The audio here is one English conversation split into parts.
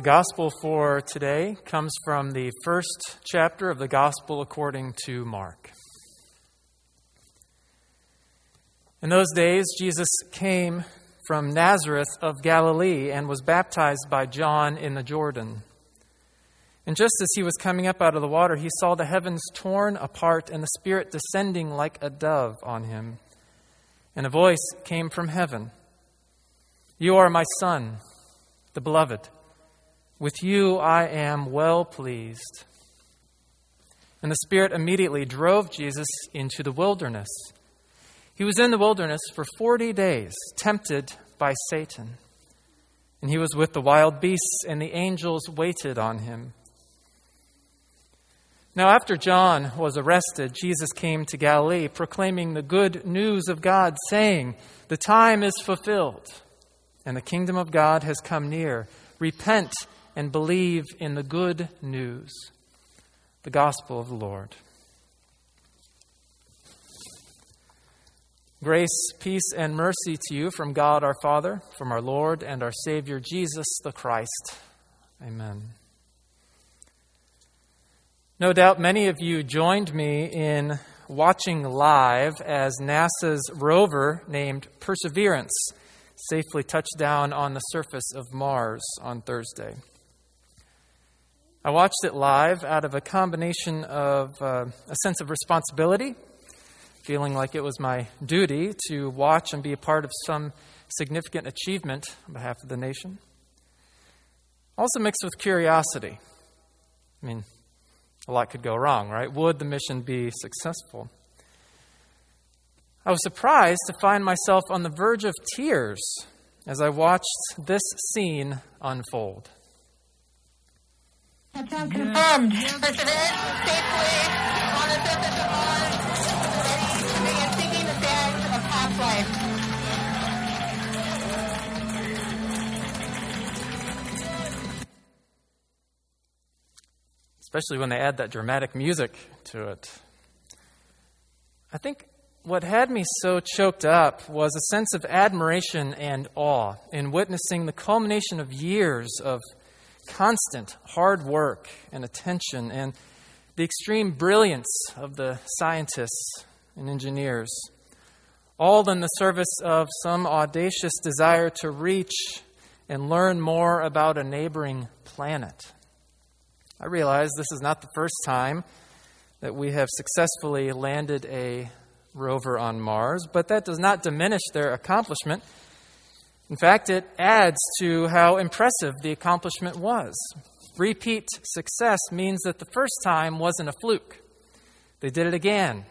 The gospel for today comes from the first chapter of the gospel according to Mark. In those days, Jesus came from Nazareth of Galilee and was baptized by John in the Jordan. And just as he was coming up out of the water, he saw the heavens torn apart and the Spirit descending like a dove on him. And a voice came from heaven You are my Son, the Beloved. With you I am well pleased. And the Spirit immediately drove Jesus into the wilderness. He was in the wilderness for 40 days, tempted by Satan. And he was with the wild beasts, and the angels waited on him. Now, after John was arrested, Jesus came to Galilee, proclaiming the good news of God, saying, The time is fulfilled, and the kingdom of God has come near. Repent and believe in the good news, the gospel of the Lord. Grace, peace, and mercy to you from God our Father, from our Lord and our Savior Jesus the Christ. Amen. No doubt many of you joined me in watching live as NASA's rover named Perseverance safely touched down on the surface of Mars on Thursday. I watched it live out of a combination of uh, a sense of responsibility, feeling like it was my duty to watch and be a part of some significant achievement on behalf of the nation. Also mixed with curiosity. I mean, a lot could go wrong, right? Would the mission be successful? I was surprised to find myself on the verge of tears as I watched this scene unfold. Touchdown confirmed. Perseverance safely on the surface of Mars, ready to begin seeking the sands of past life. Especially when they add that dramatic music to it. I think what had me so choked up was a sense of admiration and awe in witnessing the culmination of years of constant hard work and attention and the extreme brilliance of the scientists and engineers, all in the service of some audacious desire to reach and learn more about a neighboring planet. I realize this is not the first time that we have successfully landed a rover on Mars, but that does not diminish their accomplishment. In fact, it adds to how impressive the accomplishment was. Repeat success means that the first time wasn't a fluke. They did it again,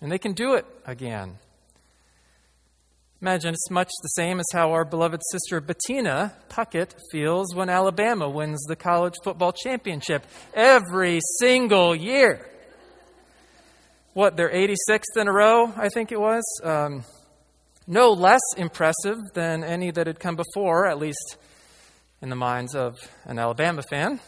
and they can do it again. Imagine it's much the same as how our beloved sister Bettina Puckett feels when Alabama wins the college football championship every single year. What, they're 86th in a row, I think it was? Um, no less impressive than any that had come before, at least in the minds of an Alabama fan.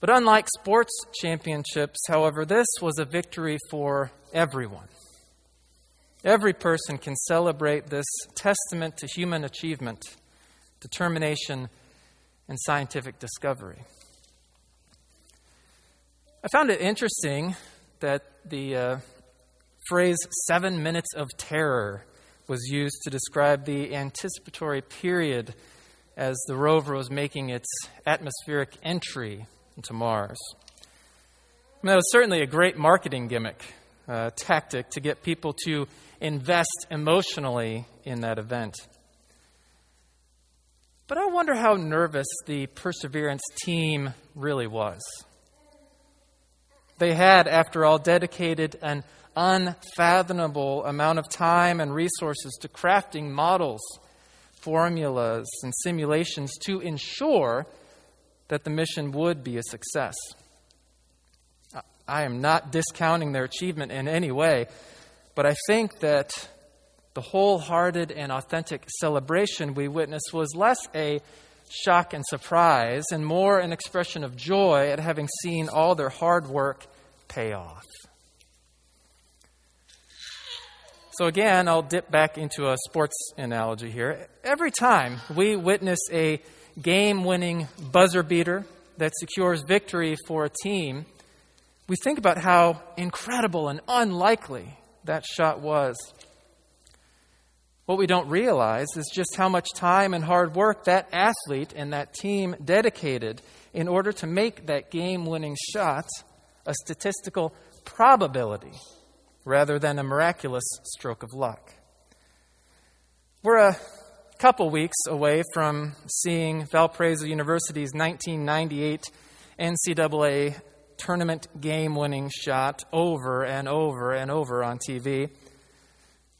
But unlike sports championships, however, this was a victory for everyone. Every person can celebrate this testament to human achievement, determination, and scientific discovery. I found it interesting that the uh, phrase seven minutes of terror was used to describe the anticipatory period as the rover was making its atmospheric entry into Mars. Mean, that was certainly a great marketing gimmick, uh, tactic to get people to invest emotionally in that event. But I wonder how nervous the Perseverance team really was. They had, after all, dedicated an unfathomable amount of time and resources to crafting models, formulas, and simulations to ensure that the mission would be a success. I am not discounting their achievement in any way, but I think that the wholehearted and authentic celebration we witnessed was less a shock and surprise and more an expression of joy at having seen all their hard work pay off. So, again, I'll dip back into a sports analogy here. Every time we witness a game winning buzzer beater that secures victory for a team, we think about how incredible and unlikely that shot was. What we don't realize is just how much time and hard work that athlete and that team dedicated in order to make that game winning shot a statistical probability rather than a miraculous stroke of luck. We're a couple weeks away from seeing Valparaiso University's 1998 NCAA tournament game winning shot over and over and over on TV.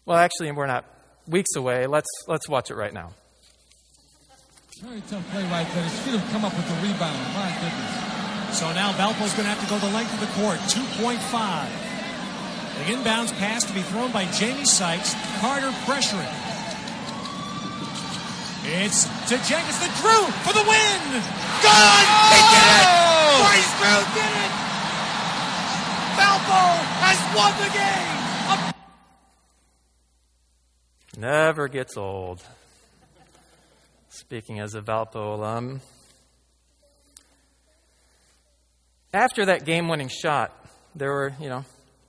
Well, actually, we're not weeks away. Let's, let's watch it right now. Very tough play right there. He should have come up with the rebound. My goodness. So now Valpo's going to have to go the length of the court, 2.5. The inbounds pass to be thrown by Jamie Sykes. Carter pressuring. It's to Jenkins, the Drew for the win. Gone! He did it! Oh! Bryce Drew did it! Valpo has won the game! Never gets old. Speaking as a Valpo alum. After that game winning shot, there were, you know,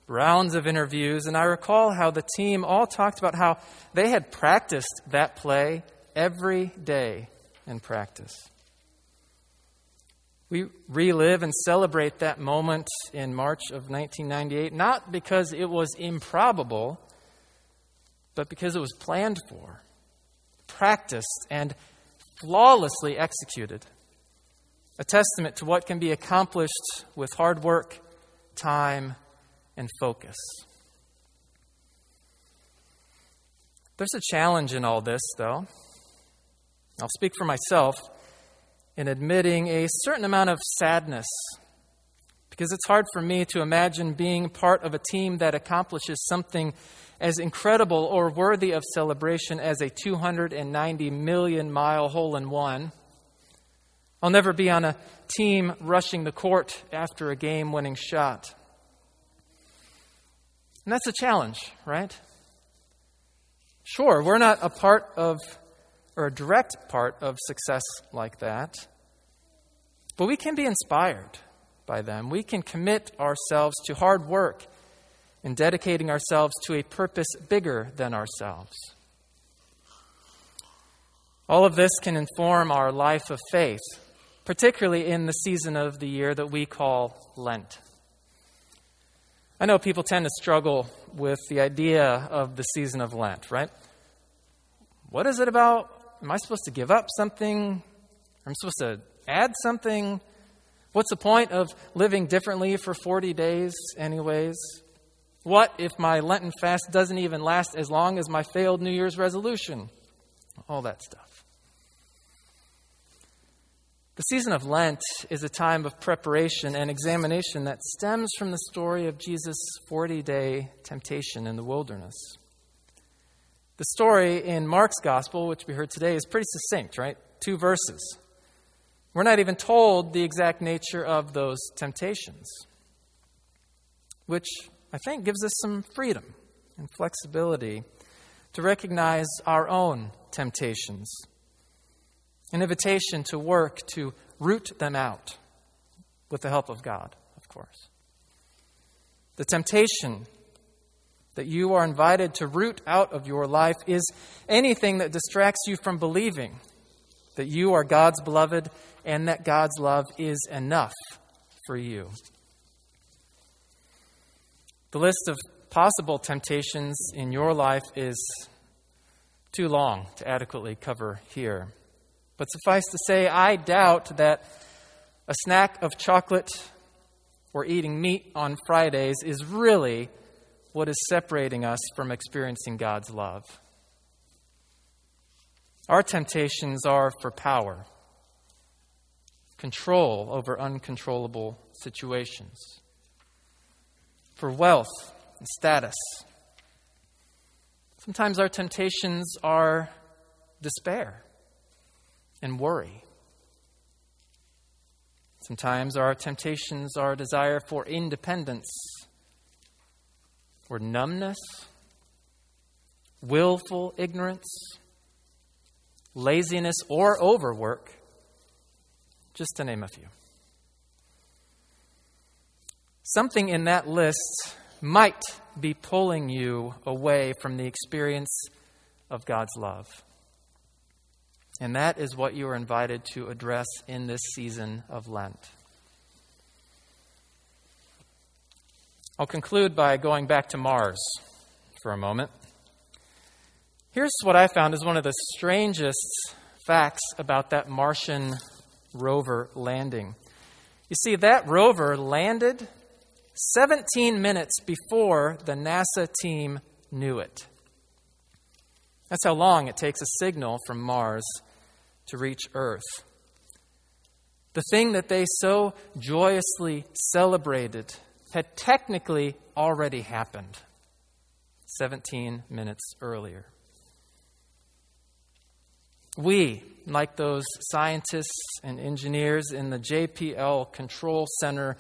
rounds of interviews, and I recall how the team all talked about how they had practiced that play every day in practice. We relive and celebrate that moment in March of 1998, not because it was improbable, but because it was planned for, practiced, and flawlessly executed. A testament to what can be accomplished with hard work, time, and focus. There's a challenge in all this, though. I'll speak for myself in admitting a certain amount of sadness because it's hard for me to imagine being part of a team that accomplishes something as incredible or worthy of celebration as a 290 million mile hole in one. I'll never be on a team rushing the court after a game winning shot. And that's a challenge, right? Sure, we're not a part of, or a direct part of success like that, but we can be inspired by them. We can commit ourselves to hard work in dedicating ourselves to a purpose bigger than ourselves. All of this can inform our life of faith, particularly in the season of the year that we call Lent. I know people tend to struggle with the idea of the season of Lent, right? What is it about? Am I supposed to give up something? Am I'm supposed to add something? What's the point of living differently for 40 days, anyways? What if my Lenten fast doesn't even last as long as my failed New Year's resolution? All that stuff. The season of Lent is a time of preparation and examination that stems from the story of Jesus' 40 day temptation in the wilderness. The story in Mark's gospel, which we heard today, is pretty succinct, right? Two verses. We're not even told the exact nature of those temptations, which I think gives us some freedom and flexibility to recognize our own temptations an invitation to work to root them out with the help of God, of course. The temptation that you are invited to root out of your life is anything that distracts you from believing that you are God's beloved and that God's love is enough for you. The list of possible temptations in your life is too long to adequately cover here. But suffice to say, I doubt that a snack of chocolate or eating meat on Fridays is really what is separating us from experiencing God's love. Our temptations are for power, control over uncontrollable situations, for wealth and status. Sometimes our temptations are despair and worry. Sometimes our temptations are desire for independence or numbness willful ignorance, laziness, or overwork, just to name a few. Something in that list might be pulling you away from the experience of God's love. And that is what you are invited to address in this season of Lent. I'll conclude by going back to Mars for a moment. Here's what I found is one of the strangest facts about that Martian rover landing. You see, that rover landed 17 minutes before the NASA team knew it. That's how long it takes a signal from Mars to reach Earth. The thing that they so joyously celebrated had technically already happened 17 minutes earlier. We, like those scientists and engineers in the JPL Control Center,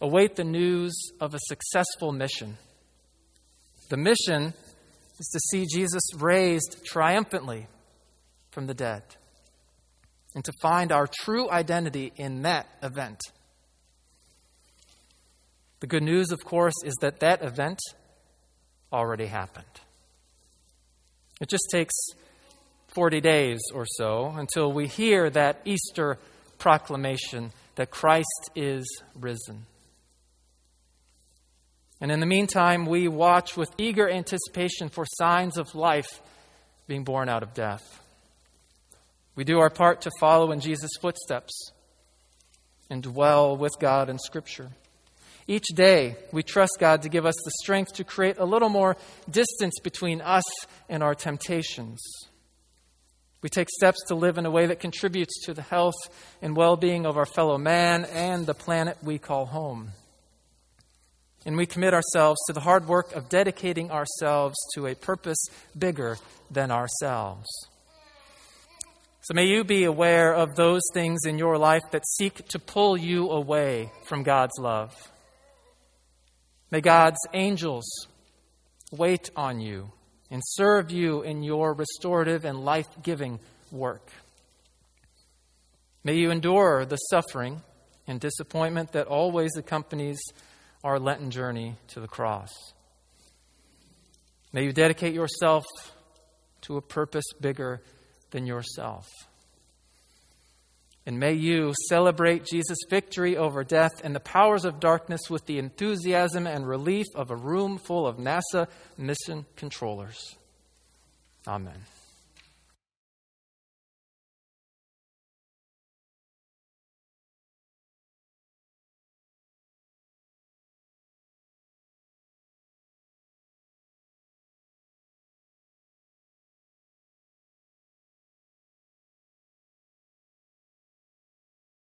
await the news of a successful mission. The mission is to see Jesus raised triumphantly from the dead and to find our true identity in that event. The good news, of course, is that that event already happened. It just takes 40 days or so until we hear that Easter proclamation that Christ is risen. And in the meantime, we watch with eager anticipation for signs of life being born out of death. We do our part to follow in Jesus' footsteps and dwell with God in Scripture. Each day, we trust God to give us the strength to create a little more distance between us and our temptations. We take steps to live in a way that contributes to the health and well being of our fellow man and the planet we call home. And we commit ourselves to the hard work of dedicating ourselves to a purpose bigger than ourselves. So may you be aware of those things in your life that seek to pull you away from God's love. May God's angels wait on you and serve you in your restorative and life giving work. May you endure the suffering and disappointment that always accompanies our Lenten journey to the cross. May you dedicate yourself to a purpose bigger than yourself. And may you celebrate Jesus' victory over death and the powers of darkness with the enthusiasm and relief of a room full of NASA mission controllers. Amen.